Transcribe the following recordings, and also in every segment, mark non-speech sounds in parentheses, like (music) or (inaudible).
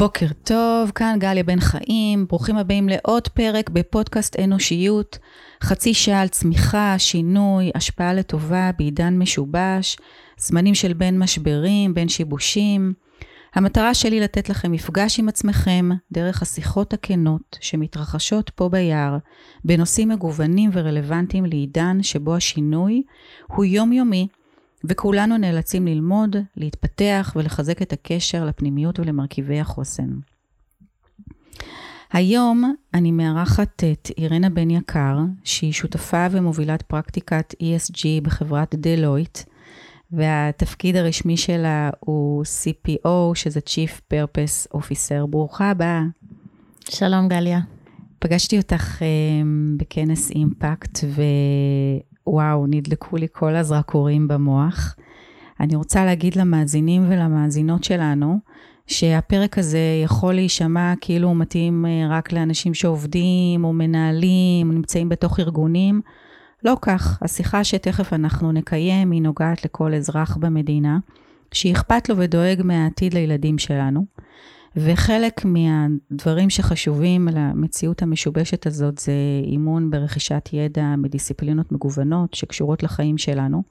בוקר טוב, כאן גליה בן חיים, ברוכים הבאים לעוד פרק בפודקאסט אנושיות, חצי שעה על צמיחה, שינוי, השפעה לטובה בעידן משובש, זמנים של בין משברים, בין שיבושים. המטרה שלי לתת לכם מפגש עם עצמכם דרך השיחות הכנות שמתרחשות פה ביער, בנושאים מגוונים ורלוונטיים לעידן שבו השינוי הוא יומיומי וכולנו נאלצים ללמוד, להתפתח ולחזק את הקשר לפנימיות ולמרכיבי החוסן. היום אני מארחת את אירנה בן יקר, שהיא שותפה ומובילת פרקטיקת ESG בחברת דלויט, והתפקיד הרשמי שלה הוא CPO, שזה Chief Purpose Officer. ברוכה הבאה. שלום גליה. פגשתי אותך um, בכנס אימפקט, וואו, נדלקו לי כל הזרקורים במוח. אני רוצה להגיד למאזינים ולמאזינות שלנו, שהפרק הזה יכול להישמע כאילו הוא מתאים אה, רק לאנשים שעובדים או מנהלים, נמצאים בתוך ארגונים. לא כך, השיחה שתכף אנחנו נקיים היא נוגעת לכל אזרח במדינה, שאכפת לו ודואג מהעתיד לילדים שלנו. וחלק מהדברים שחשובים למציאות המשובשת הזאת זה אימון ברכישת ידע מדיסציפלינות מגוונות שקשורות לחיים שלנו.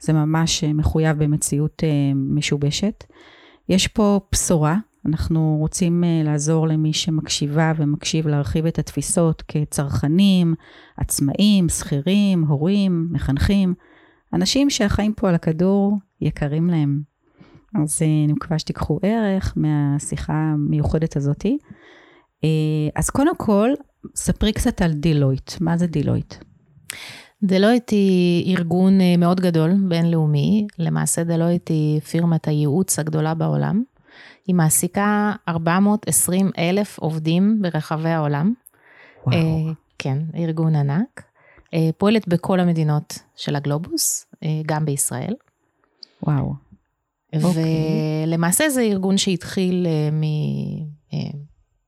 זה ממש מחויב במציאות אה, משובשת. יש פה בשורה, אנחנו רוצים אה, לעזור למי שמקשיבה ומקשיב להרחיב את התפיסות כצרכנים, עצמאים, שכירים, הורים, מחנכים, אנשים שהחיים פה על הכדור יקרים להם. אז אה, אני מקווה שתיקחו ערך מהשיחה המיוחדת הזאתי. אה, אז קודם כל, ספרי קצת על דילויט. מה זה דלויט? דלויט היא ארגון מאוד גדול, בינלאומי. למעשה דלויט היא פירמת הייעוץ הגדולה בעולם. היא מעסיקה 420 אלף עובדים ברחבי העולם. וואו. כן, ארגון ענק. פועלת בכל המדינות של הגלובוס, גם בישראל. וואו. אוקיי. ולמעשה זה ארגון שהתחיל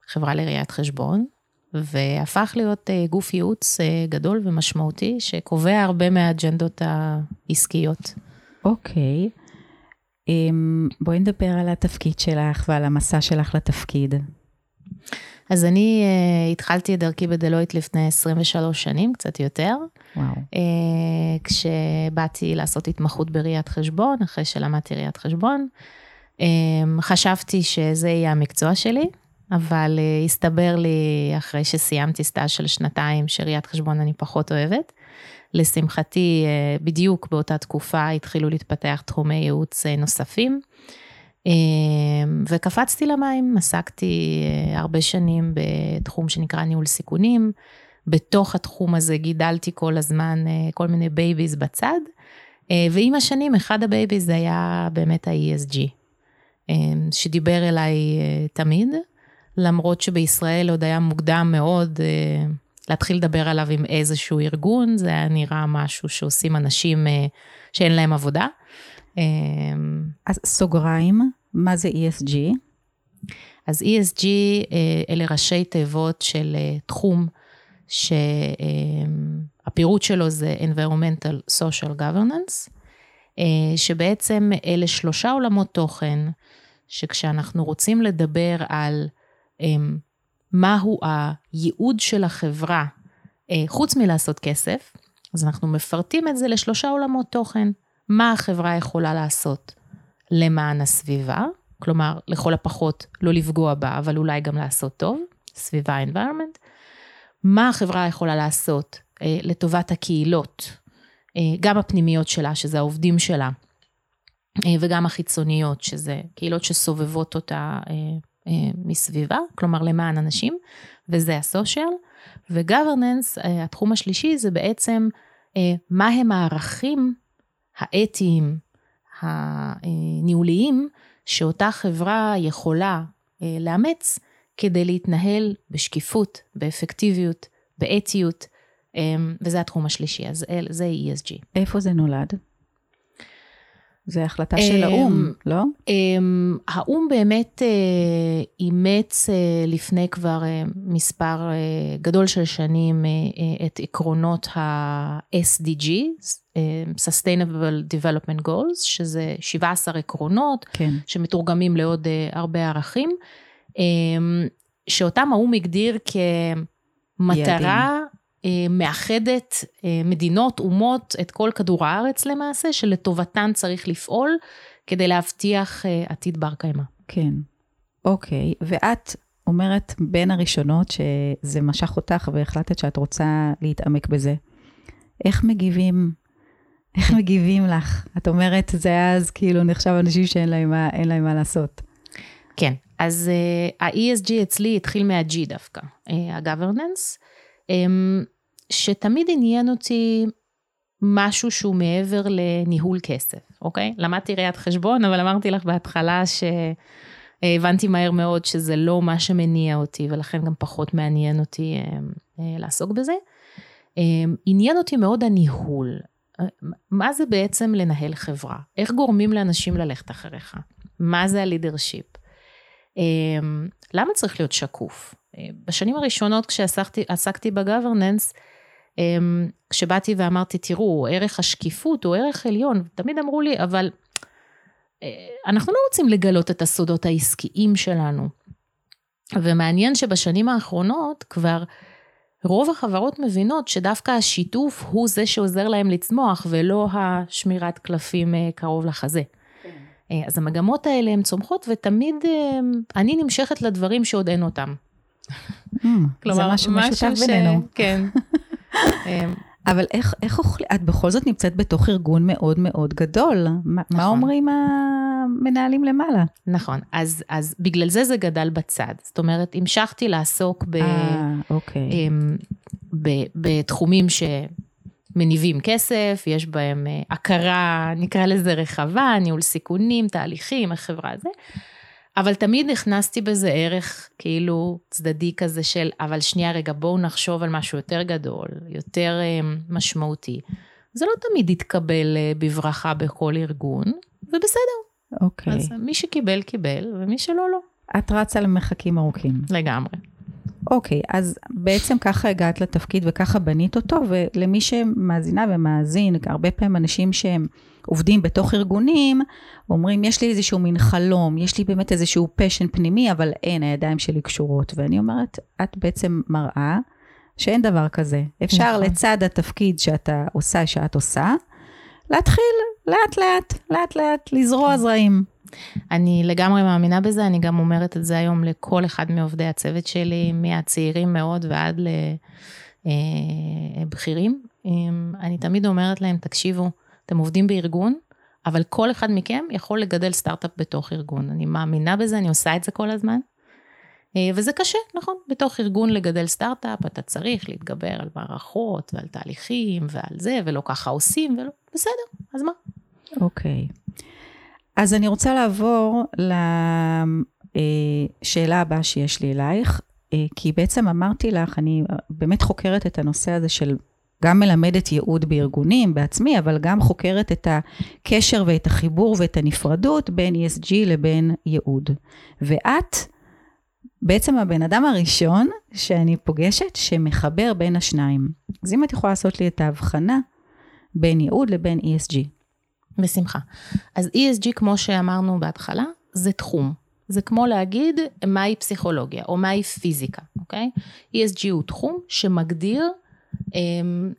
מחברה לראיית חשבון, והפך להיות גוף ייעוץ גדול ומשמעותי, שקובע הרבה מהאג'נדות העסקיות. אוקיי. בואי נדבר על התפקיד שלך ועל המסע שלך לתפקיד. אז אני uh, התחלתי את דרכי בדלויט לפני 23 שנים, קצת יותר. וואו. Uh, כשבאתי לעשות התמחות בראיית חשבון, אחרי שלמדתי ראיית חשבון, אמ, חשבתי שזה יהיה המקצוע שלי, אבל אה, הסתבר לי אחרי שסיימתי סטאז' של שנתיים, שראיית חשבון אני פחות אוהבת. לשמחתי, אה, בדיוק באותה תקופה התחילו להתפתח תחומי ייעוץ אה, נוספים. אמ, וקפצתי למים, עסקתי אה, הרבה שנים בתחום שנקרא ניהול סיכונים. בתוך התחום הזה גידלתי כל הזמן אה, כל מיני babies בצד, אה, ועם השנים אחד ה babies היה באמת ה-ESG, אמ, שדיבר אליי תמיד, למרות שבישראל עוד היה מוקדם מאוד להתחיל לדבר עליו עם איזשהו ארגון, זה היה נראה משהו שעושים אנשים שאין להם עבודה. אמ, אז סוגריים, מה זה ESG? אז ESG אלה ראשי תיבות של אה, תחום שהפירוט שלו זה environmental social governance, אה, שבעצם אלה שלושה עולמות תוכן, שכשאנחנו רוצים לדבר על אמ, מהו הייעוד של החברה, אה, חוץ מלעשות כסף, אז אנחנו מפרטים את זה לשלושה עולמות תוכן. מה החברה יכולה לעשות למען הסביבה, כלומר, לכל הפחות לא לפגוע בה, אבל אולי גם לעשות טוב, סביבה environment. מה החברה יכולה לעשות אה, לטובת הקהילות, אה, גם הפנימיות שלה, שזה העובדים שלה, אה, וגם החיצוניות, שזה קהילות שסובבות אותה אה, אה, מסביבה, כלומר למען אנשים, וזה הסושיאל. וגוורננס, אה, התחום השלישי, זה בעצם אה, מה הם הערכים האתיים, הניהוליים, שאותה חברה יכולה אה, לאמץ כדי להתנהל בשקיפות, באפקטיביות, באתיות, אה, וזה התחום השלישי, אז זה ESG. איפה זה נולד? זה החלטה של האו"ם, לא? האו"ם באמת אה, אימץ אה, לפני כבר אה, מספר גדול של שנים את עקרונות ה-SDG, Sustainable Development Goals, שזה 17 עקרונות, כן. שמתורגמים לעוד הרבה ערכים. אמ, שאותם האו"ם הגדיר כמטרה אה, מאחדת אה, מדינות, אומות, את כל כדור הארץ למעשה, שלטובתן צריך לפעול כדי להבטיח אה, עתיד בר קיימא. כן, אוקיי. ואת אומרת בין הראשונות שזה משך אותך והחלטת שאת רוצה להתעמק בזה. איך מגיבים איך מגיבים לך? את אומרת, זה אז כאילו נחשב אנשים שאין להם מה, להם מה לעשות. כן, אז uh, ה-ESG אצלי התחיל מה-G דווקא, uh, ה-governance, um, שתמיד עניין אותי משהו שהוא מעבר לניהול כסף, אוקיי? למדתי ראיית חשבון, אבל אמרתי לך בהתחלה שהבנתי מהר מאוד שזה לא מה שמניע אותי, ולכן גם פחות מעניין אותי uh, uh, לעסוק בזה. Um, עניין אותי מאוד הניהול. מה זה בעצם לנהל חברה? איך גורמים לאנשים ללכת אחריך? מה זה הלידרשיפ? למה צריך להיות שקוף? אה, בשנים הראשונות כשעסקתי בגוורננס, אמ, כשבאתי ואמרתי, תראו, ערך השקיפות הוא ערך עליון, תמיד אמרו לי, אבל אה, אנחנו לא רוצים לגלות את הסודות העסקיים שלנו. ומעניין שבשנים האחרונות כבר רוב החברות מבינות שדווקא השיתוף הוא זה שעוזר להם לצמוח, ולא השמירת קלפים אה, קרוב לחזה. אה, אז המגמות האלה הן צומחות, ותמיד אה, אני נמשכת לדברים שעוד אין אותם. Mm, (laughs) כלומר, זה משהו משותף בינינו. כן. (laughs) אבל איך, איך אוכלים, את בכל זאת נמצאת בתוך ארגון מאוד מאוד גדול. מה, נכון. מה אומרים המנהלים למעלה? נכון, אז, אז בגלל זה זה גדל בצד. זאת אומרת, המשכתי לעסוק ב, 아, אוקיי. אמ, ב, בתחומים שמניבים כסף, יש בהם אה, הכרה, נקרא לזה רחבה, ניהול סיכונים, תהליכים, איך חברה זה. אבל תמיד הכנסתי בזה ערך כאילו צדדי כזה של, אבל שנייה רגע, בואו נחשוב על משהו יותר גדול, יותר אה, משמעותי. זה לא תמיד יתקבל אה, בברכה בכל ארגון, ובסדר. אוקיי. אז מי שקיבל, קיבל, ומי שלא, לא. את רצה למרחקים ארוכים. לגמרי. אוקיי, אז בעצם ככה הגעת לתפקיד וככה בנית אותו, ולמי שמאזינה ומאזין, הרבה פעמים אנשים שהם עובדים בתוך ארגונים, אומרים, יש לי איזשהו מין חלום, יש לי באמת איזשהו פשן פנימי, אבל אין, הידיים שלי קשורות. ואני אומרת, את בעצם מראה שאין דבר כזה. אפשר נכון. לצד התפקיד שאתה עושה, שאת עושה, להתחיל לאט לאט, לאט לאט, לזרוע כן. זרעים. אני לגמרי מאמינה בזה, אני גם אומרת את זה היום לכל אחד מעובדי הצוות שלי, מהצעירים מאוד ועד לבכירים. אה, אני תמיד אומרת להם, תקשיבו, אתם עובדים בארגון, אבל כל אחד מכם יכול לגדל סטארט-אפ בתוך ארגון. אני מאמינה בזה, אני עושה את זה כל הזמן. אה, וזה קשה, נכון? בתוך ארגון לגדל סטארט-אפ, אתה צריך להתגבר על מערכות ועל תהליכים ועל זה, ולא ככה עושים, ולא, בסדר, אז מה? אוקיי. Okay. אז אני רוצה לעבור לשאלה הבאה שיש לי אלייך, אה, כי בעצם אמרתי לך, אני באמת חוקרת את הנושא הזה של גם מלמדת ייעוד בארגונים בעצמי, אבל גם חוקרת את הקשר ואת החיבור ואת הנפרדות בין ESG לבין ייעוד. ואת בעצם הבן אדם הראשון שאני פוגשת שמחבר בין השניים. אז אם את יכולה לעשות לי את ההבחנה בין ייעוד לבין ESG. בשמחה. אז ESG, כמו שאמרנו בהתחלה, זה תחום. זה כמו להגיד מהי פסיכולוגיה או מהי פיזיקה, אוקיי? ESG הוא תחום שמגדיר אמ,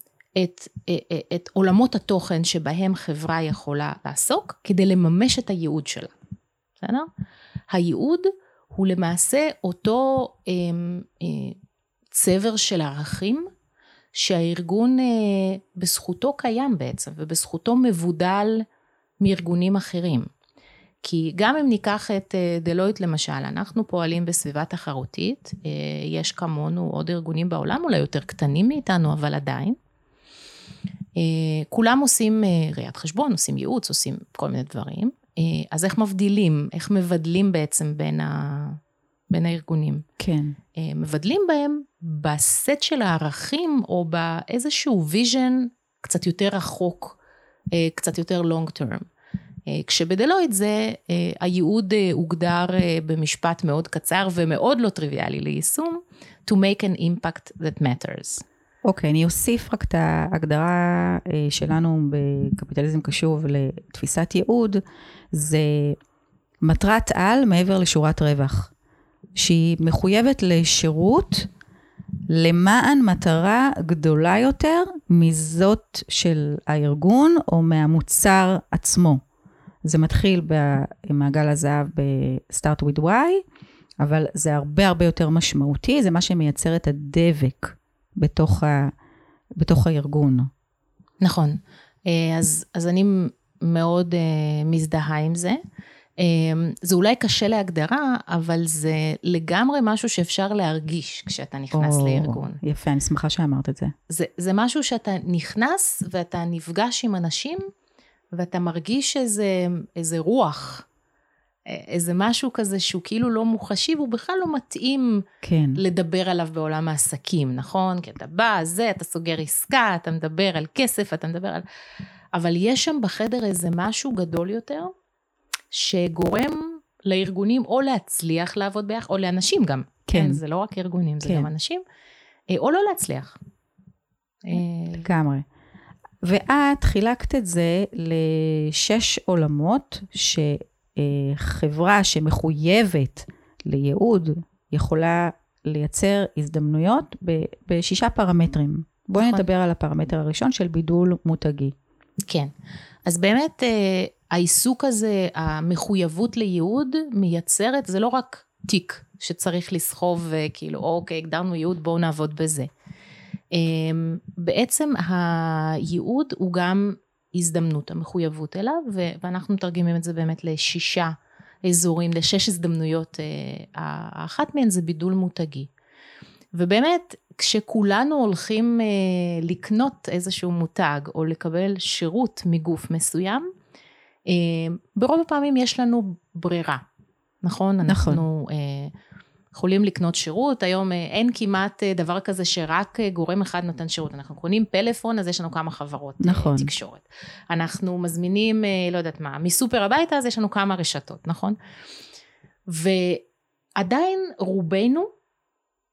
את, אה, אה, את עולמות התוכן שבהם חברה יכולה לעסוק כדי לממש את הייעוד שלה, בסדר? הייעוד הוא למעשה אותו אמ, אה, צבר של ערכים שהארגון בזכותו קיים בעצם ובזכותו מבודל מארגונים אחרים. כי גם אם ניקח את דלויט למשל, אנחנו פועלים בסביבה תחרותית, יש כמונו עוד ארגונים בעולם, אולי יותר קטנים מאיתנו, אבל עדיין. כולם עושים ראיית חשבון, עושים ייעוץ, עושים כל מיני דברים. אז איך מבדילים, איך מבדלים בעצם בין, ה... בין הארגונים? כן. מבדלים בהם בסט של הערכים, או באיזשהו vision קצת יותר רחוק, קצת יותר term. אה, כשבדלויד זה, אה, הייעוד אה, הוגדר במשפט מאוד קצר ומאוד לא טריוויאלי ליישום, to make an impact that matters. אוקיי, okay, אני אוסיף רק את ההגדרה שלנו בקפיטליזם קשוב לתפיסת ייעוד, זה מטרת על מעבר לשורת רווח. שהיא מחויבת לשירות למען מטרה גדולה יותר מזאת של הארגון או מהמוצר עצמו. זה מתחיל במעגל הזהב ב-Start with Y, אבל זה הרבה הרבה יותר משמעותי, זה מה שמייצר את הדבק בתוך, ה, בתוך הארגון. נכון. אה, אז, אז אני מאוד uh, מזדהה עם זה. Um, זה אולי קשה להגדרה, אבל זה לגמרי משהו שאפשר להרגיש כשאתה נכנס או, לארגון. יפה, אני שמחה שאמרת את זה. זה. זה משהו שאתה נכנס ואתה נפגש עם אנשים, ואתה מרגיש איזה, איזה רוח, איזה משהו כזה שהוא כאילו לא מוחשי, והוא בכלל לא מתאים כן. לדבר עליו בעולם העסקים, נכון? כי אתה בא, זה, אתה סוגר עסקה, אתה מדבר על כסף, אתה מדבר על... אבל יש שם בחדר איזה משהו גדול יותר, שגורם לארגונים או להצליח לעבוד ביחד, או לאנשים גם. כן. כן זה לא רק ארגונים, זה כן. גם אנשים, אה, או לא להצליח. אה, לגמרי. ואת חילקת את זה לשש עולמות שחברה שמחויבת לייעוד יכולה לייצר הזדמנויות בשישה פרמטרים. בואי נכון. נדבר על הפרמטר הראשון של בידול מותגי. כן. אז באמת אה, העיסוק הזה, המחויבות לייעוד, מייצרת, זה לא רק תיק שצריך לסחוב, אה, כאילו, אוקיי, הגדרנו ייעוד, בואו נעבוד בזה. אמ, בעצם הייעוד הוא גם הזדמנות, המחויבות אליו, ואנחנו מתרגמים את זה באמת לשישה אזורים, לשש הזדמנויות, אה, האחת מהן זה בידול מותגי. ובאמת, כשכולנו הולכים אה, לקנות איזשהו מותג או לקבל שירות מגוף מסוים, ברוב הפעמים יש לנו ברירה, נכון? נכון. אנחנו אה, יכולים לקנות שירות, היום אה, אין כמעט אה, דבר כזה שרק אה, גורם אחד נותן שירות, אנחנו קונים פלאפון, אז יש לנו כמה חברות נכון. תקשורת. אנחנו מזמינים, לא יודעת מה, מסופר הביתה, אז יש לנו כמה רשתות, נכון? ועדיין רובנו,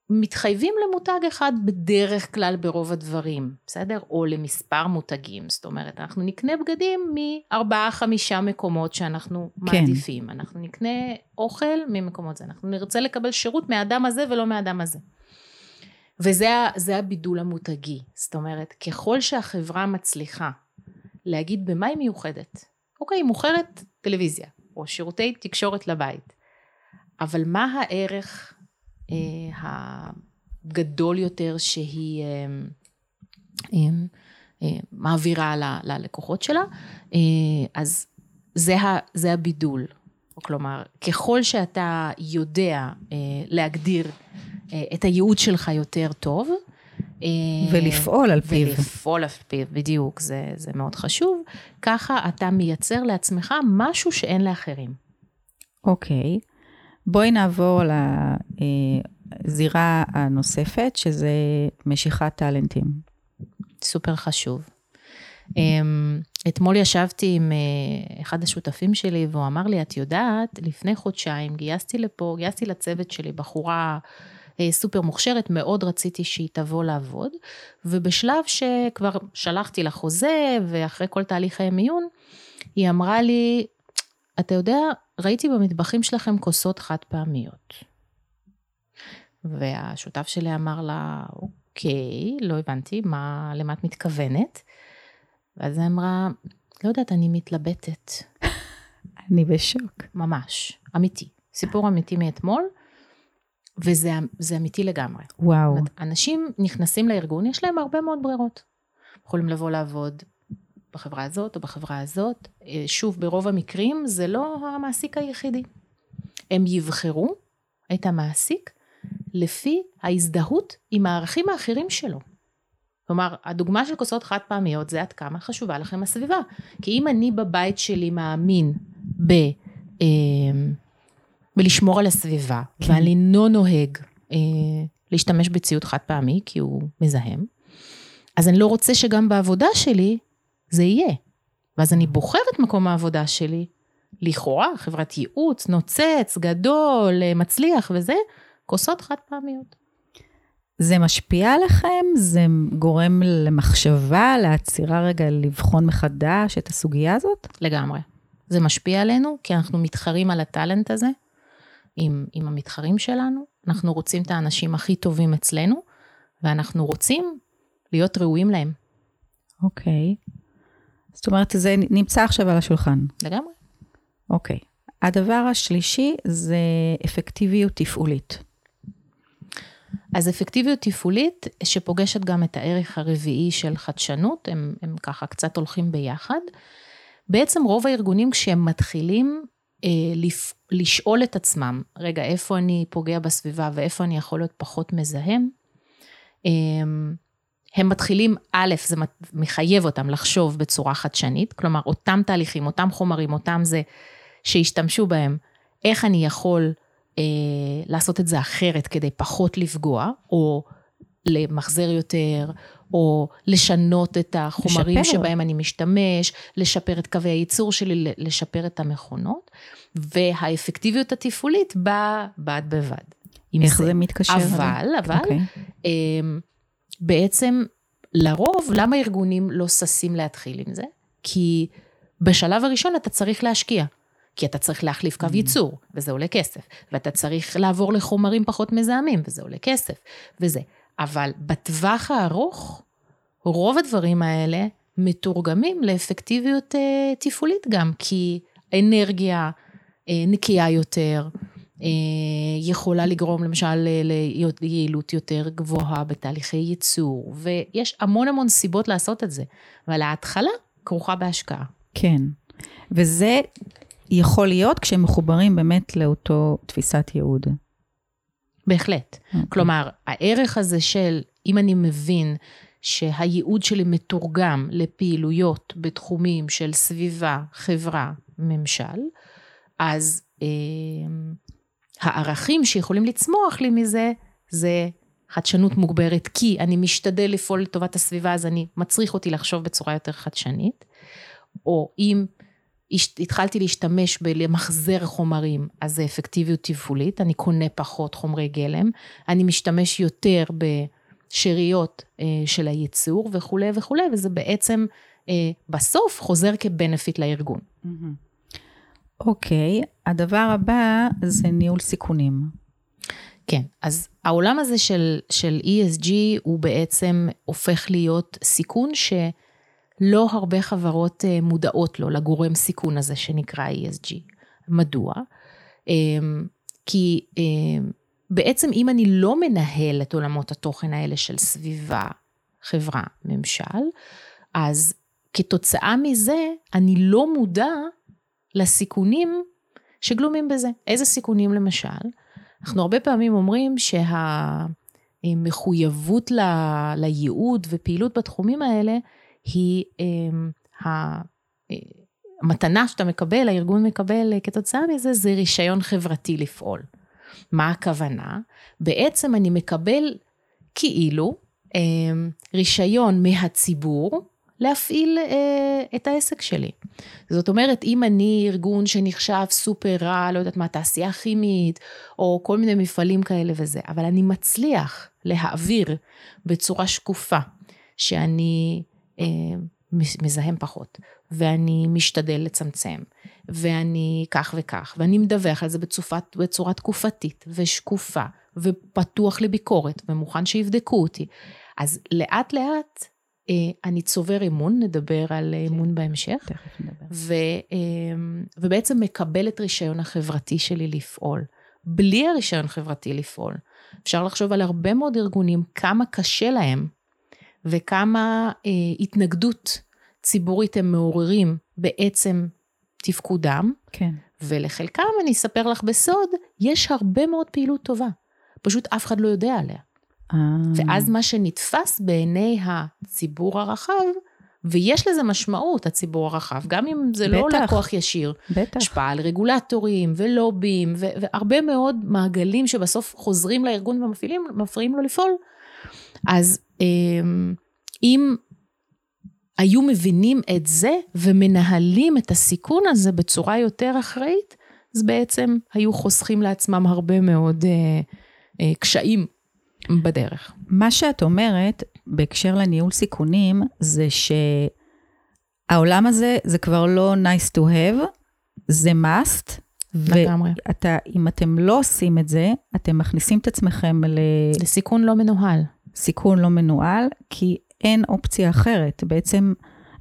מתחייבים למותג אחד בדרך כלל ברוב הדברים, בסדר? או למספר מותגים, זאת אומרת, אנחנו נקנה בגדים מארבעה חמישה מקומות שאנחנו כן. מעדיפים, אנחנו נקנה אוכל ממקומות זה, אנחנו נרצה לקבל שירות מהאדם הזה ולא מהאדם הזה. וזה הבידול המותגי, זאת אומרת, ככל שהחברה מצליחה להגיד במה היא מיוחדת, אוקיי, היא מוכרת טלוויזיה, או שירותי תקשורת לבית, אבל מה הערך הגדול יותר שהיא אה, אה, מעבירה ללקוחות שלה, אז זה, זה הבידול. כלומר, ככל שאתה יודע להגדיר את הייעוד שלך יותר טוב, ולפעול על פיו. ולפעול על פיו, בדיוק, זה, זה מאוד חשוב. ככה אתה מייצר לעצמך משהו שאין לאחרים. אוקיי. בואי נעבור לזירה הנוספת, שזה משיכת טאלנטים. סופר חשוב. אמ, אתמול ישבתי עם אה, אחד השותפים שלי, והוא אמר לי, את יודעת, לפני חודשיים גייסתי לפה, גייסתי לצוות שלי בחורה אה, סופר מוכשרת, מאוד רציתי שהיא תבוא לעבוד, ובשלב שכבר שלחתי לה חוזה, ואחרי כל תהליכי מיון, היא אמרה לי, אתה יודע, ראיתי במטבחים שלכם כוסות חד פעמיות. והשותף שלי אמר לה, אוקיי, לא הבנתי, מה, למה את מתכוונת? ואז היא אמרה, לא יודעת, אני מתלבטת. (laughs) אני בשוק. ממש, אמיתי. סיפור אמיתי מאתמול, וזה אמיתי לגמרי. וואו. אנשים נכנסים לארגון, יש להם הרבה מאוד ברירות. יכולים לבוא לעבוד בחברה הזאת או בחברה הזאת. אה, שוב, ברוב המקרים זה לא המעסיק היחידי. הם יבחרו את המעסיק לפי ההזדהות עם הערכים האחרים שלו. כלומר, הדוגמה של כוסות חד פעמיות זה עד כמה חשובה לכם הסביבה. כי אם אני בבית שלי מאמין ב, אה, בלשמור על הסביבה, כן. ואני לא נוהג אה, להשתמש בציוד חד פעמי כי הוא מזהם, אז אני לא רוצה שגם בעבודה שלי זה יהיה. ואז אני בוחר את מקום העבודה שלי, לכאורה, חברת ייעוץ, נוצץ, גדול, מצליח וזה, כוסות חד פעמיות. זה משפיע עליכם? זה גורם למחשבה, לעצירה רגע, לבחון מחדש את הסוגיה הזאת? לגמרי. זה משפיע עלינו, כי אנחנו מתחרים על הטאלנט הזה, עם, עם המתחרים שלנו, אנחנו רוצים את האנשים הכי טובים אצלנו, ואנחנו רוצים להיות ראויים להם. אוקיי. זאת אומרת, זה נמצא עכשיו על השולחן. לגמרי. אוקיי. הדבר השלישי זה אפקטיביות תפעולית. אז אפקטיביות תפעולית, שפוגשת גם את הערך הרביעי של חדשנות, הם, הם ככה קצת הולכים ביחד. בעצם רוב הארגונים כשהם מתחילים אה, לפ, לשאול את עצמם, רגע, איפה אני פוגע בסביבה ואיפה אני יכול להיות פחות מזהם, אה, הם מתחילים, א', זה מחייב אותם לחשוב בצורה חדשנית, כלומר, אותם תהליכים, אותם חומרים, אותם זה, שישתמשו בהם, איך אני יכול אה, לעשות את זה אחרת כדי פחות לפגוע, או למחזר יותר, או לשנות את החומרים לשפר. שבהם אני משתמש, לשפר את קווי הייצור שלי, לשפר את המכונות, והאפקטיביות התפעולית באה בד בבד. איך זה, זה מתקשר? אבל, אבל, okay. אוקיי. בעצם לרוב, למה ארגונים לא ששים להתחיל עם זה? כי בשלב הראשון אתה צריך להשקיע. כי אתה צריך להחליף קו mm. ייצור, וזה עולה כסף, ואתה צריך לעבור לחומרים פחות מזהמים, וזה עולה כסף, וזה. אבל בטווח הארוך, רוב הדברים האלה מתורגמים לאפקטיביות אה, תפעולית גם, כי אנרגיה אה, נקייה יותר, יכולה לגרום למשל ליעילות יותר גבוהה בתהליכי ייצור, ויש המון המון סיבות לעשות את זה, אבל ההתחלה כרוכה בהשקעה. כן, וזה יכול להיות כשהם מחוברים באמת לאותו תפיסת ייעוד. בהחלט. Okay. אוקיי. כלומר, הערך הזה של, אם אני מבין שהייעוד שלי מתורגם לפעילויות בתחומים של סביבה, חברה, ממשל, אז אה, הערכים שיכולים לצמוח לי מזה, זה חדשנות מוגברת, כי אני משתדל לפעול לטובת הסביבה, אז אני מצריך אותי לחשוב בצורה יותר חדשנית. או אם התחלתי להשתמש בלמחזר חומרים, אז זה אפקטיביות תפעולית, אני קונה פחות חומרי גלם, אני משתמש יותר בשאריות אה, של הייצור וכולי וכולי, וזה בעצם אה, בסוף חוזר כבנפיט לארגון. אוקיי, okay, הדבר הבא זה ניהול סיכונים. כן, אז העולם הזה של, של ESG הוא בעצם הופך להיות סיכון ש... לא הרבה חברות אה, מודעות לו, לגורם סיכון הזה שנקרא ESG. מדוע? אמ, כי אמ, בעצם אם אני לא מנהל את עולמות התוכן האלה של סביבה, חברה, ממשל, אז כתוצאה מזה אני לא מודע לסיכונים שגלומים בזה. איזה סיכונים למשל? אנחנו הרבה פעמים אומרים שהמחויבות ל... לייעוד ופעילות בתחומים האלה היא אמ, המתנה שאתה מקבל, הארגון מקבל אה, כתוצאה מזה, זה רישיון חברתי לפעול. מה הכוונה? בעצם אני מקבל כאילו אמ, רישיון מהציבור להפעיל אה, את העסק שלי. זאת אומרת, אם אני ארגון שנחשב סופר רע, לא יודעת מה, תעשייה כימית, או כל מיני מפעלים כאלה וזה, אבל אני מצליח להעביר בצורה שקופה, שאני אה, מזהם פחות, ואני משתדל לצמצם, ואני כך וכך, ואני מדווח על זה בצופת, בצורה תקופתית ושקופה, ופתוח לביקורת, ומוכן שיבדקו אותי. אז לאט לאט אני צובר אמון, נדבר על כן. אמון בהמשך, ו, אה, ובעצם מקבל את רישיון החברתי שלי לפעול. בלי הרישיון חברתי לפעול. אפשר לחשוב על הרבה מאוד ארגונים, כמה קשה להם וכמה אה, התנגדות ציבורית הם מעוררים בעצם תפקודם. כן. ולחלקם, אני אספר לך בסוד, יש הרבה מאוד פעילות טובה. פשוט אף אחד לא יודע עליה. ואז מה שנתפס בעיני הציבור הרחב, ויש לזה משמעות, הציבור הרחב, גם אם זה לא בטח, לא לקוח ישיר. בטח. השפעה על רגולטורים ולובים, והרבה מאוד מעגלים שבסוף חוזרים לארגון ומפריעים לו לפעול. אז אמ, אם היו מבינים את זה ומנהלים את הסיכון הזה בצורה יותר אחראית, אז בעצם היו חוסכים לעצמם הרבה מאוד אה, אה, קשיים בדרך. מה שאת אומרת בהקשר לניהול סיכונים, זה שהעולם הזה זה כבר לא nice to have, זה must, לגמרי. ואתה, אם אתם לא עושים את זה, אתם מכניסים את עצמכם לסיכון לא מנוהל. לסיכון לא מנוהל, כי אין אופציה אחרת. בעצם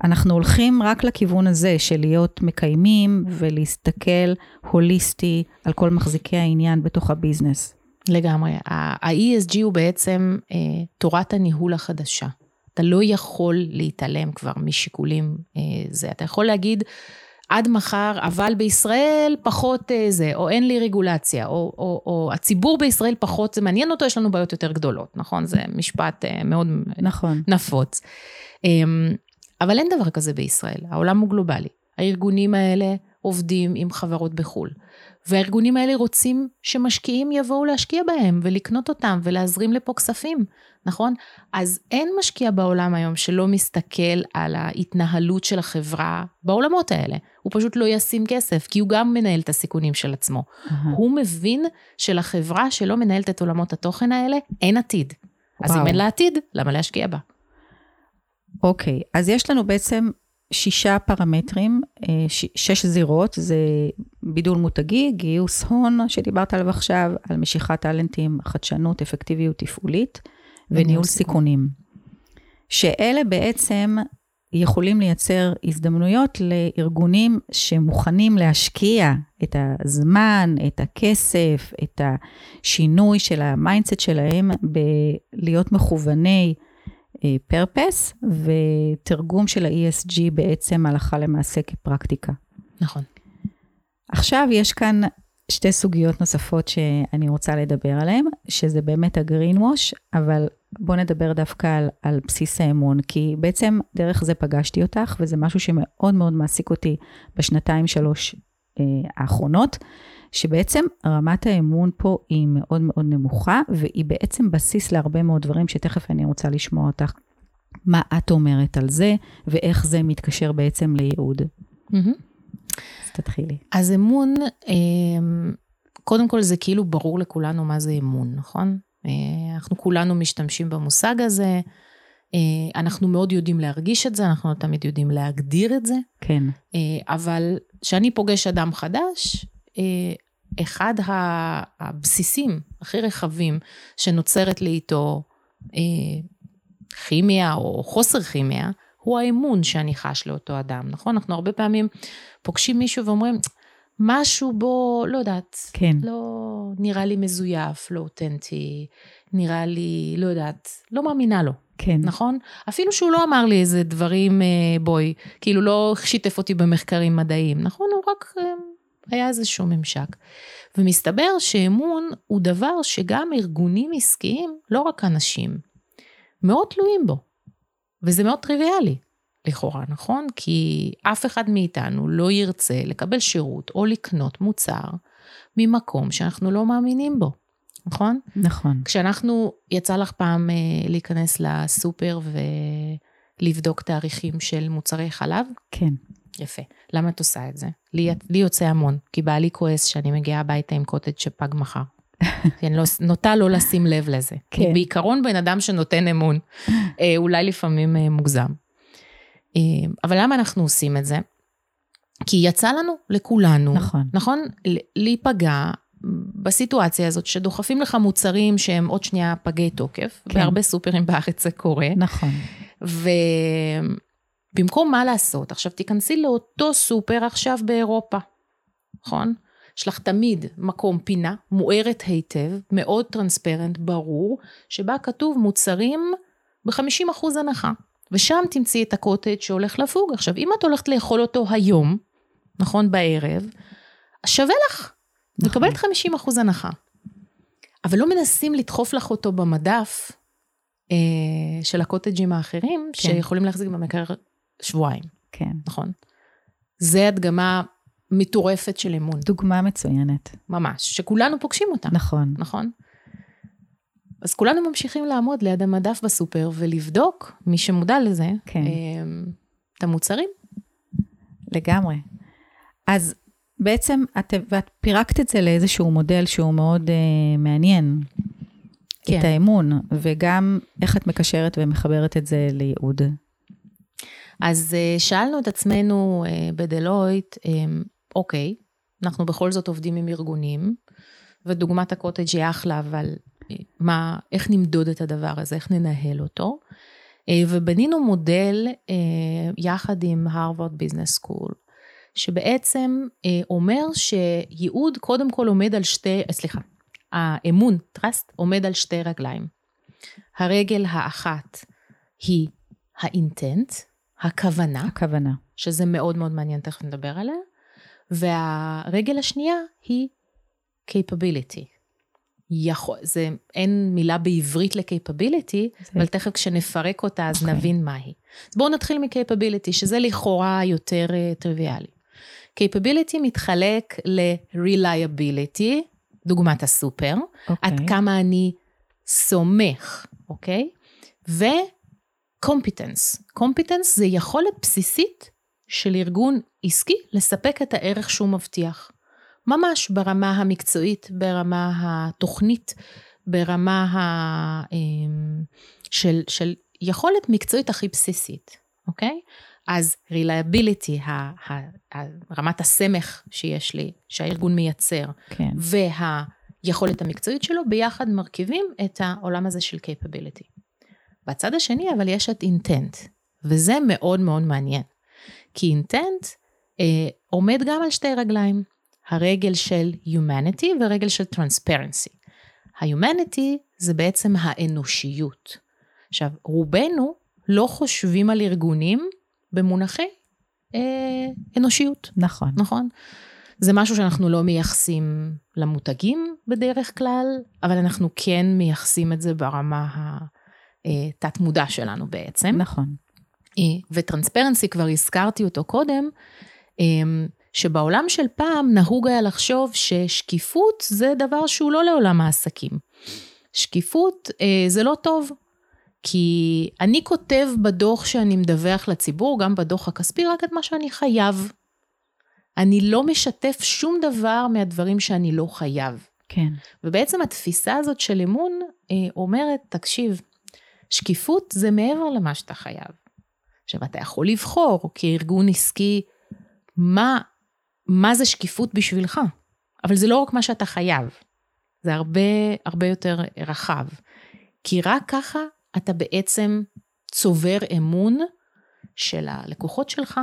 אנחנו הולכים רק לכיוון הזה של להיות מקיימים ולהסתכל הוליסטי על כל מחזיקי העניין בתוך הביזנס. לגמרי. ה-ESG הוא בעצם אה, תורת הניהול החדשה. אתה לא יכול להתעלם כבר משיקולים אה, זה. אתה יכול להגיד, עד מחר, אבל בישראל פחות אה, זה, או אין לי רגולציה, או, או, או הציבור בישראל פחות, זה מעניין אותו, יש לנו בעיות יותר גדולות, נכון? זה משפט אה, מאוד נכון. נפוץ. אה, אבל אין דבר כזה בישראל, העולם הוא גלובלי. הארגונים האלה עובדים עם חברות בחו"ל. והארגונים האלה רוצים שמשקיעים יבואו להשקיע בהם ולקנות אותם ולהזרים לפה כספים, נכון? אז אין משקיע בעולם היום שלא מסתכל על ההתנהלות של החברה בעולמות האלה. הוא פשוט לא ישים כסף, כי הוא גם מנהל את הסיכונים של עצמו. Uh-huh. הוא מבין שלחברה שלא מנהלת את עולמות התוכן האלה, אין עתיד. וואו. אז אם אין לה עתיד, למה להשקיע בה? אוקיי, אז יש לנו בעצם שישה פרמטרים, אה, שש זירות, זה בידול מותגי, גיוס הון שדיברת עליו עכשיו, על משיכת טאלנטים, חדשנות, אפקטיביות תפעולית וניהול סיכונים. שאלה בעצם יכולים לייצר הזדמנויות לארגונים שמוכנים להשקיע את הזמן, את הכסף, את השינוי של ה mindset שלהם בלהיות מכווני פרפס, ותרגום של ה-ESG בעצם הלכה למעשה כפרקטיקה. נכון. עכשיו יש כאן שתי סוגיות נוספות שאני רוצה לדבר עליהן, שזה באמת ה-green wash, אבל בואו נדבר דווקא על, על בסיס האמון, כי בעצם דרך זה פגשתי אותך, וזה משהו שמאוד מאוד מעסיק אותי בשנתיים שלוש אה, האחרונות. שבעצם רמת האמון פה היא מאוד מאוד נמוכה, והיא בעצם בסיס להרבה מאוד דברים שתכף אני רוצה לשמוע אותך. מה את אומרת על זה, ואיך זה מתקשר בעצם לייעוד. Mm-hmm. אז תתחילי. אז אמון, אמ, קודם כל זה כאילו ברור לכולנו מה זה אמון, נכון? אה, אנחנו כולנו משתמשים במושג הזה. אה, אנחנו מאוד יודעים להרגיש את זה, אנחנו לא תמיד יודעים להגדיר את זה. כן. אה, אבל כשאני פוגש אדם חדש, אחד הבסיסים הכי רחבים שנוצרת לי איתו אה, כימיה או חוסר כימיה, הוא האמון שאני חש לאותו אדם, נכון? אנחנו הרבה פעמים פוגשים מישהו ואומרים, משהו בו, לא יודעת, כן. לא נראה לי מזויף, לא אותנטי, נראה לי, לא יודעת, לא מאמינה לו. כן. נכון? אפילו שהוא לא אמר לי איזה דברים, בואי, כאילו לא שיתף אותי במחקרים מדעיים, נכון? הוא רק היה איזשהו ממשק. ומסתבר שאמון הוא דבר שגם ארגונים עסקיים, לא רק אנשים, מאוד תלויים בו. וזה מאוד טריוויאלי, לכאורה, נכון? כי אף אחד מאיתנו לא ירצה לקבל שירות או לקנות מוצר ממקום שאנחנו לא מאמינים בו, נכון? נכון. כשאנחנו, יצא לך פעם אה, להיכנס לסופר ולבדוק תאריכים של מוצרי חלב? כן. יפה. למה את עושה את זה? לי, לי יוצא המון, כי בעלי כועס שאני מגיעה הביתה עם קוטג' שפג מחר. אני לא, נוטה לא לשים לב לזה. (laughs) כן. בעיקרון בן אדם שנותן אמון, אה, אולי לפעמים אה, מוגזם. אה, אבל למה אנחנו עושים את זה? כי יצא לנו, לכולנו, נכון, נכון? להיפגע בסיטואציה הזאת שדוחפים לך מוצרים שהם עוד שנייה פגי תוקף, כן. בהרבה סופרים בארץ זה קורה. נכון. ו... במקום מה לעשות, עכשיו תיכנסי לאותו סופר עכשיו באירופה, נכון? יש לך תמיד מקום פינה מוארת היטב, מאוד טרנספרנט, ברור, שבה כתוב מוצרים ב-50% הנחה. ושם תמצאי את הקוטג' שהולך לפוג. עכשיו, אם את הולכת לאכול אותו היום, נכון, בערב, שווה לך, נכון. מקבלת 50% הנחה. אבל לא מנסים לדחוף לך אותו במדף אה, של הקוטג'ים האחרים, כן. שיכולים להחזיק במקר שבועיים. כן. נכון? זה הדגמה מטורפת של אמון. דוגמה מצוינת. ממש, שכולנו פוגשים אותה. נכון. נכון? אז כולנו ממשיכים לעמוד ליד המדף בסופר ולבדוק, מי שמודע לזה, כן. אמ, את המוצרים. לגמרי. אז בעצם את, ואת פירקת את זה לאיזשהו מודל שהוא מאוד uh, מעניין. כן. את האמון, וגם איך את מקשרת ומחברת את זה לייעוד. אז אה, שאלנו את עצמנו אה, בדלויט, אה, אוקיי, אנחנו בכל זאת עובדים עם ארגונים, ודוגמת הקוטג' היא אחלה, אבל מה, איך נמדוד את הדבר הזה, איך ננהל אותו. ובנינו מודל יחד עם Harvard Business School, שבעצם אומר שייעוד קודם כל עומד על שתי, סליחה, האמון, trust, עומד על שתי רגליים. הרגל האחת היא האינטנט, הכוונה. הכוונה. שזה מאוד מאוד מעניין, תכף נדבר עליה. והרגל השנייה היא capability. יכול, זה, אין מילה בעברית ל-capability. אבל תכף כשנפרק אותה אז okay. אוקיי. נבין מה היא. אז בואו נתחיל מ-capability, שזה לכאורה יותר uh, טריוויאלי. capability מתחלק ל-reliability, דוגמת הסופר, okay. עד אוקיי. כמה אני סומך, אוקיי? Okay? ו-competence. competence זה יכולת בסיסית של ארגון עסקי לספק את הערך שהוא מבטיח. ממש ברמה המקצועית, ברמה התוכנית, ברמה ה... אמ, של, של יכולת מקצועית הכי בסיסית, אוקיי? אז reliability, ה, ה, ה, רמת הסמך שיש לי, שהארגון מייצר, כן. והיכולת המקצועית שלו, ביחד מרכיבים את העולם הזה של capability. בצד השני, אבל יש את intent, וזה מאוד מאוד מעניין. כי intent אה, עומד גם על שתי רגליים, הרגל של humanity ורגל של transparency. ה-humanity זה בעצם האנושיות. עכשיו, רובנו לא חושבים על ארגונים במונחי אה, אנושיות. נכון. נכון? זה משהו שאנחנו לא מייחסים למותגים בדרך כלל, אבל אנחנו כן מייחסים את זה ברמה התת-מודע אה, שלנו בעצם. נכון. אה, וטרנספרנסי, כבר הזכרתי אותו קודם, אה, שבעולם של פעם נהוג היה לחשוב ששקיפות זה דבר שהוא לא לעולם העסקים. שקיפות זה לא טוב, כי אני כותב בדוח שאני מדווח לציבור, גם בדוח הכספי, רק את מה שאני חייב. אני לא משתף שום דבר מהדברים שאני לא חייב. כן. ובעצם התפיסה הזאת של אמון אומרת, תקשיב, שקיפות זה מעבר למה שאתה חייב. עכשיו, אתה יכול לבחור כארגון עסקי מה, מה זה שקיפות בשבילך, אבל זה לא רק מה שאתה חייב, זה הרבה, הרבה יותר רחב. כי רק ככה אתה בעצם צובר אמון של הלקוחות שלך,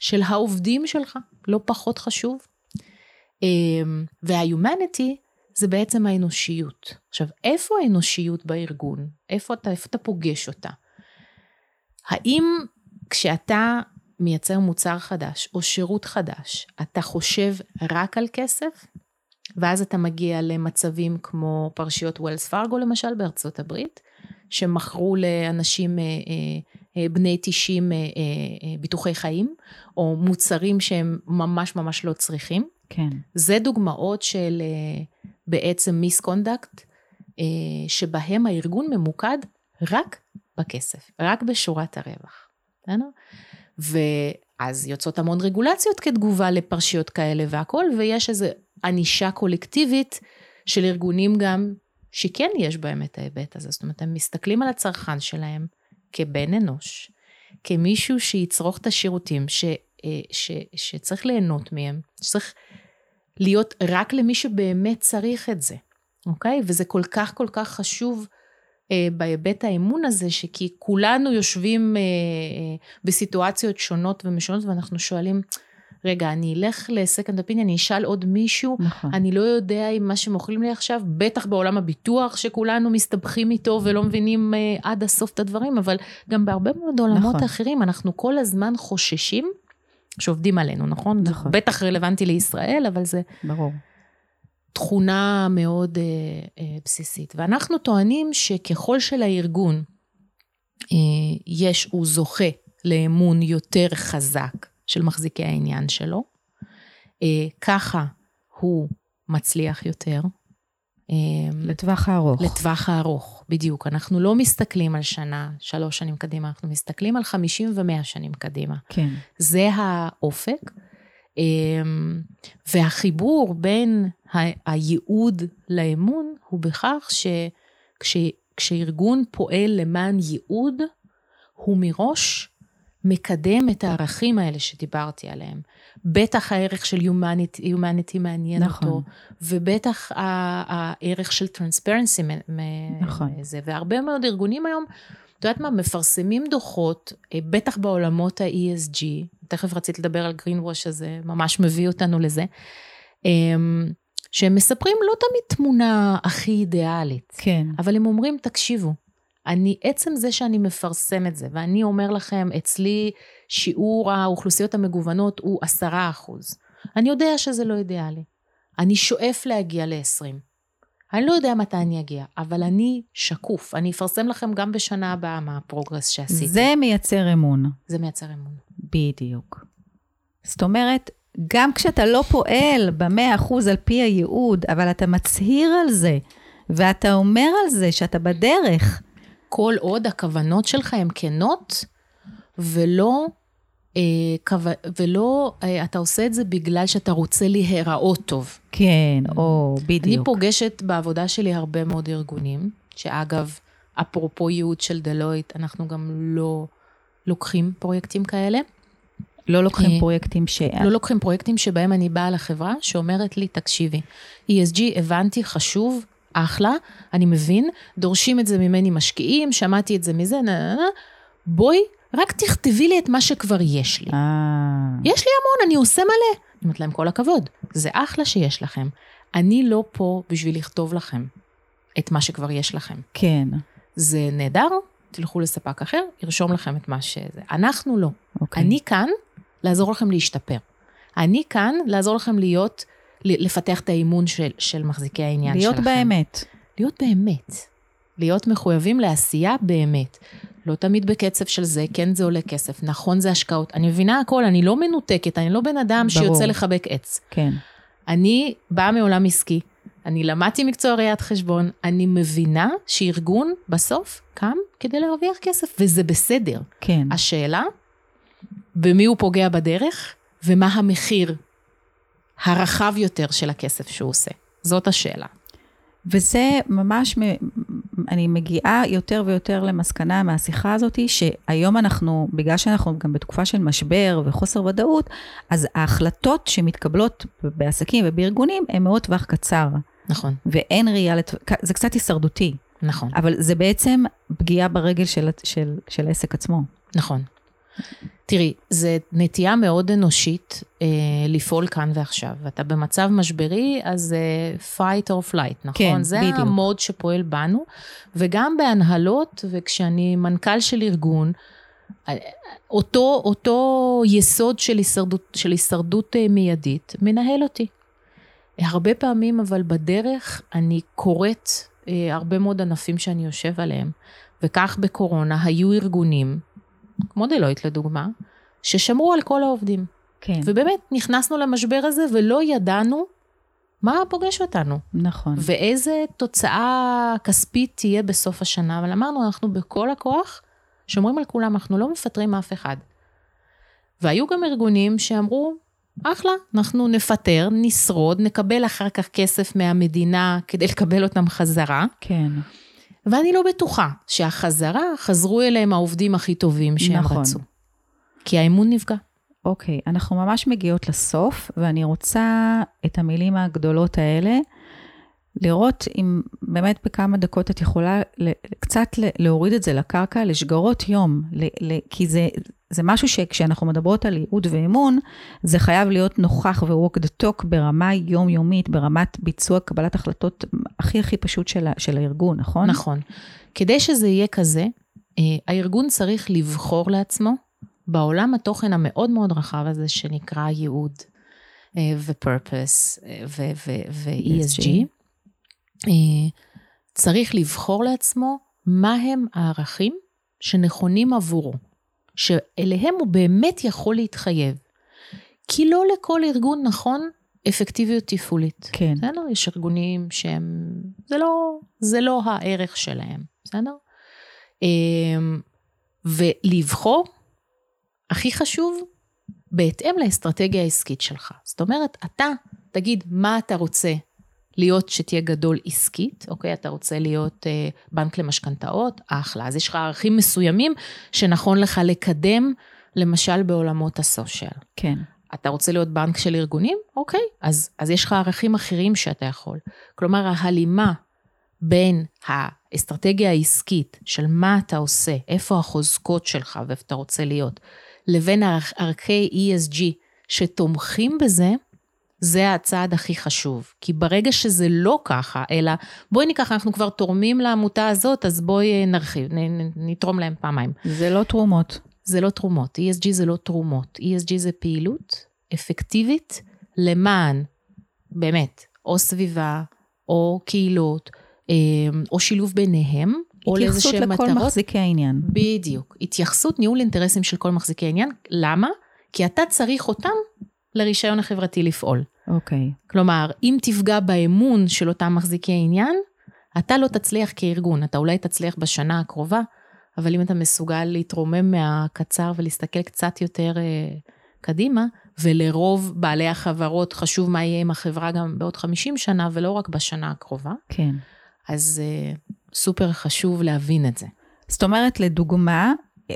של העובדים שלך, לא פחות חשוב. אמ, וה-humanity זה בעצם האנושיות. עכשיו, איפה האנושיות בארגון? איפה אתה, איפה אתה פוגש אותה? האם כשאתה מייצר מוצר חדש או שירות חדש, אתה חושב רק על כסף? ואז אתה מגיע למצבים כמו פרשיות ווילס פארגו למשל בארצות הברית, שמכרו לאנשים אה, אה, אה, בני 90 ביטוחי חיים, או מוצרים שהם ממש ממש לא צריכים. כן. זה דוגמאות של בעצם מיסקונדקט, שבהם הארגון ממוקד רק בכסף, רק בשורת הרווח. ואז יוצאות המון רגולציות כתגובה לפרשיות כאלה והכול, ויש איזו ענישה קולקטיבית של ארגונים גם שכן יש בהם את ההיבט הזה. זאת אומרת, הם מסתכלים על הצרכן שלהם כבן אנוש, כמישהו שיצרוך את השירותים ש, אה, ש, שצריך ליהנות מהם, שצריך להיות רק למי שבאמת צריך את זה, אוקיי? וזה כל כך כל כך חשוב אה, בהיבט האמון הזה, שכי כולנו יושבים אה, אה, בסיטואציות שונות ומשונות ואנחנו שואלים, רגע, אני אלך לסקנד אפיני, אני אשאל עוד מישהו, נכון. אני לא יודע אם מה שמוכרים לי עכשיו, בטח בעולם הביטוח שכולנו מסתבכים איתו ולא מבינים uh, עד הסוף את הדברים, אבל גם בהרבה מאוד עולמות נכון. אחרים, אנחנו כל הזמן חוששים שעובדים עלינו, נכון? נכון. בטח רלוונטי לישראל, אבל זה... ברור. תכונה מאוד uh, uh, בסיסית. ואנחנו טוענים שככל שלארגון uh, יש, הוא זוכה לאמון יותר חזק של מחזיקי העניין שלו. אה, ככה הוא מצליח יותר. אה, לטווח הארוך. לטווח הארוך, בדיוק. אנחנו לא מסתכלים על שנה, שלוש שנים קדימה, אנחנו מסתכלים על חמישים ומאה שנים קדימה. כן. זה האופק. אה, והחיבור בין הייעוד לאמון הוא בכך שכשארגון פועל למען ייעוד, הוא מראש מקדם את הערכים האלה שדיברתי עליהם. בטח הערך של humanity, humanity מעניין נכון. אותו, ובטח הערך של transparency נכון. זה, והרבה מאוד ארגונים היום, את יודעת מה, מפרסמים דוחות, אה, בטח בעולמות ה-ESG, תכף רציתי לדבר על greenwash, הזה, ממש מביא אותנו לזה, אמ, שהם מספרים לא תמיד תמונה הכי אידיאלית, כן. אבל הם אומרים, תקשיבו, אני, עצם זה שאני מפרסם את זה, ואני אומר לכם, אצלי שיעור האוכלוסיות המגוונות הוא עשרה אחוז. אני יודע שזה לא אידיאלי. אני שואף להגיע ל-20. אני לא יודע מתי אני אגיע, אבל אני שקוף. אני אפרסם לכם גם בשנה הבאה מה הפרוגרס שעשיתי. זה מייצר אמון. זה מייצר אמון. בדיוק. זאת אומרת, גם כשאתה לא פועל במאה אחוז על פי הייעוד, אבל אתה מצהיר על זה, ואתה אומר על זה שאתה בדרך. כל עוד הכוונות שלך הן כנות, ולא, אה, כו... ולא אה, אתה עושה את זה בגלל שאתה רוצה להיראות טוב. כן, או בדיוק. אני פוגשת בעבודה שלי הרבה מאוד ארגונים, שאגב, אפרופו ייעוד של דלויט, אנחנו גם לא לוקחים פרויקטים כאלה. לא לוקחים פרויקטים ש... לא לוקחים פרויקטים שבהם אני באה לחברה שאומרת לי, תקשיבי, ESG, הבנתי, חשוב, אחלה, אני מבין, דורשים את זה ממני משקיעים, שמעתי את זה מזה, נה, נה, נה, בואי, רק תכתבי לי את מה שכבר יש לי. אה... יש לי המון, אני עושה מלא. אני אומרת להם, כל הכבוד, זה אחלה שיש לכם. אני לא פה בשביל לכתוב לכם את מה שכבר יש לכם. כן. זה נהדר, תלכו לספק אחר, ירשום לכם את מה שזה. אנחנו לא. אוקיי. אני כאן לעזור לכם להשתפר. אני כאן לעזור לכם להיות, לפתח את האימון של, של מחזיקי העניין להיות שלכם. להיות באמת. להיות באמת. להיות מחויבים לעשייה באמת. לא תמיד בקצב של זה, כן זה עולה כסף, נכון זה השקעות. אני מבינה הכל, אני לא מנותקת, אני לא בן אדם ברור. שיוצא לחבק עץ. כן. אני באה מעולם עסקי, אני למדתי מקצוע ראיית חשבון, אני מבינה שארגון בסוף קם כדי להרוויח כסף, וזה בסדר. כן. השאלה, במי הוא פוגע בדרך, ומה המחיר הרחב יותר של הכסף שהוא עושה. זאת השאלה. וזה ממש, אני מגיעה יותר ויותר למסקנה מהשיחה הזאת, שהיום אנחנו, בגלל שאנחנו גם בתקופה של משבר וחוסר ודאות, אז ההחלטות שמתקבלות בעסקים ובארגונים הן מאוד טווח קצר. נכון. ואין ראייה, לת... זה קצת הישרדותי. נכון. אבל זה בעצם פגיעה ברגל של, של, של העסק עצמו. נכון. תראי, זו נטייה מאוד אנושית אה, לפעול כאן ועכשיו. אתה במצב משברי, אז אה, fight or flight, נכון? כן, זה בדיוק. זה המוד שפועל בנו, וגם בהנהלות, וכשאני מנכ"ל של ארגון, אה, אותו, אותו יסוד של הישרדות, של הישרדות אה, מיידית מנהל אותי. הרבה פעמים, אבל בדרך, אני קוראת אה, הרבה מאוד ענפים שאני יושב עליהם, וכך בקורונה היו ארגונים, כמו דלויט לדוגמה, ששמרו על כל העובדים. כן. ובאמת, נכנסנו למשבר הזה ולא ידענו מה פוגש אותנו. נכון. ואיזה תוצאה כספית תהיה בסוף השנה, אבל אמרנו, אנחנו בכל הכוח שומרים על כולם, אנחנו לא מפטרים אף אחד. והיו גם ארגונים שאמרו, אחלה, אנחנו נפטר, נשרוד, נקבל אחר כך כסף מהמדינה כדי לקבל אותם חזרה. כן. ואני לא בטוחה שהחזרה, חזרו אליהם העובדים הכי טובים שהם נכון. רצו. כי האמון נפגע. אוקיי, אנחנו ממש מגיעות לסוף, ואני רוצה את המילים הגדולות האלה, לראות אם באמת בכמה דקות את יכולה קצת להוריד את זה לקרקע, לשגרות יום, כי זה, זה משהו שכשאנחנו מדברות על ייעוד ואמון, זה חייב להיות נוכח ו-walk the talk ברמה יומיומית, ברמת ביצוע קבלת החלטות הכי הכי פשוט של, של הארגון, נכון? נכון. כדי שזה יהיה כזה, הארגון צריך לבחור לעצמו בעולם התוכן המאוד מאוד רחב הזה שנקרא ייעוד ו-purpose ו-ESG, צריך לבחור לעצמו מה הם הערכים שנכונים עבורו, שאליהם הוא באמת יכול להתחייב. כי לא לכל ארגון נכון אפקטיביות תפעולית. כן. בסדר? יש ארגונים שהם, זה לא, זה לא הערך שלהם, בסדר? ולבחור, הכי חשוב, בהתאם לאסטרטגיה העסקית שלך. זאת אומרת, אתה תגיד מה אתה רוצה להיות שתהיה גדול עסקית, אוקיי? אתה רוצה להיות אה, בנק למשכנתאות, אחלה. אז יש לך ערכים מסוימים שנכון לך לקדם למשל בעולמות הסושיאל. כן. אתה רוצה להיות בנק של ארגונים? אוקיי, אז, אז יש לך ערכים אחרים שאתה יכול. כלומר, ההלימה בין האסטרטגיה העסקית של מה אתה עושה, איפה החוזקות שלך ואיפה אתה רוצה להיות, לבין ערכי ESG שתומכים בזה, זה הצעד הכי חשוב. כי ברגע שזה לא ככה, אלא בואי ניקח, אנחנו כבר תורמים לעמותה הזאת, אז בואי אה, נרחיב, נתרום להם פעמיים. זה לא תרומות. זה לא תרומות, ESG זה לא תרומות, ESG זה פעילות אפקטיבית למען, באמת, או סביבה, או קהילות, אה, או שילוב ביניהם, או לאיזה שהם מטרות. התייחסות לכל מחזיקי העניין. בדיוק. התייחסות, ניהול אינטרסים של כל מחזיקי העניין. למה? כי אתה צריך אותם לרישיון החברתי לפעול. אוקיי. Okay. כלומר, אם תפגע באמון של אותם מחזיקי עניין, אתה לא תצליח כארגון. אתה אולי תצליח בשנה הקרובה, אבל אם אתה מסוגל להתרומם מהקצר ולהסתכל קצת יותר uh, קדימה, ולרוב בעלי החברות חשוב מה יהיה עם החברה גם בעוד 50 שנה, ולא רק בשנה הקרובה. כן. אז uh, סופר חשוב להבין את זה. זאת אומרת, לדוגמה,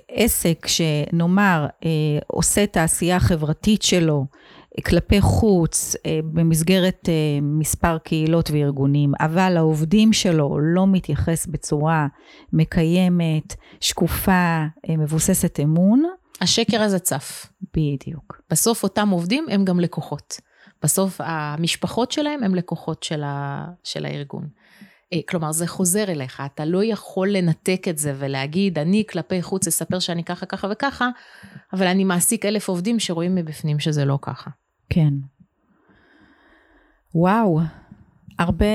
עסק שנאמר אה, עושה את העשייה החברתית שלו כלפי חוץ אה, במסגרת מספר קהילות וארגונים, אבל העובדים שלו לא מתייחס בצורה מקיימת, שקופה, מבוססת אמון. השקר הזה צף. בדיוק. בסוף אותם עובדים הם גם לקוחות. בסוף המשפחות שלהם הם לקוחות של, ה, של הארגון. אה, כלומר, זה חוזר אליך, אתה לא יכול לנתק את זה ולהגיד, אני כלפי חוץ אספר שאני ככה, ככה וככה, אבל אני מעסיק אלף עובדים שרואים מבפנים שזה לא ככה. כן. וואו, הרבה,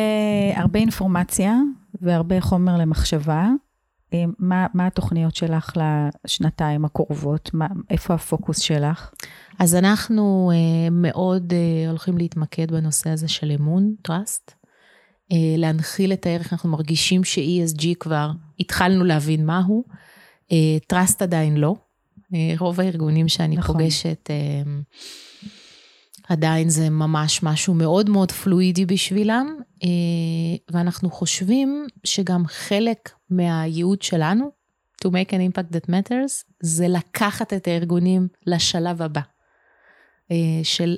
הרבה אינפורמציה והרבה חומר למחשבה. אה, מה, מה התוכניות שלך לשנתיים הקרובות? מה, איפה הפוקוס שלך? אז אנחנו uh, מאוד uh, הולכים להתמקד בנושא הזה של אמון, trust. אה, להנחיל את הערך, אנחנו מרגישים ש-ESG כבר התחלנו להבין מהו, אה, Trust עדיין לא. אה, רוב הארגונים שאני נכון. פוגשת, עדיין זה ממש משהו מאוד מאוד פלואידי בשבילם, ואנחנו חושבים שגם חלק מהייעוד שלנו, to make an impact that matters, זה לקחת את הארגונים לשלב הבא, של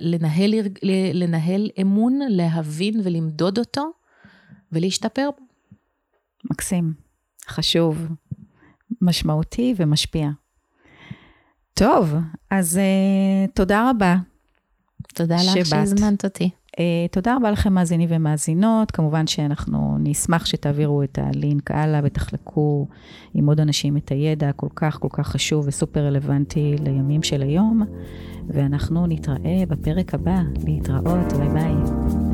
לנהל, לנהל אמון, להבין ולמדוד אותו ולהשתפר בו. מקסים, חשוב, משמעותי ומשפיע. טוב, אז uh, תודה רבה. תודה לך שהזמנת אותי. Uh, תודה רבה לכם מאזינים ומאזינות. כמובן שאנחנו נשמח שתעבירו את הלינק הלאה ותחלקו עם עוד אנשים את הידע הכל כך כל כך חשוב וסופר רלוונטי לימים של היום. ואנחנו נתראה בפרק הבא. להתראות, ביי ביי.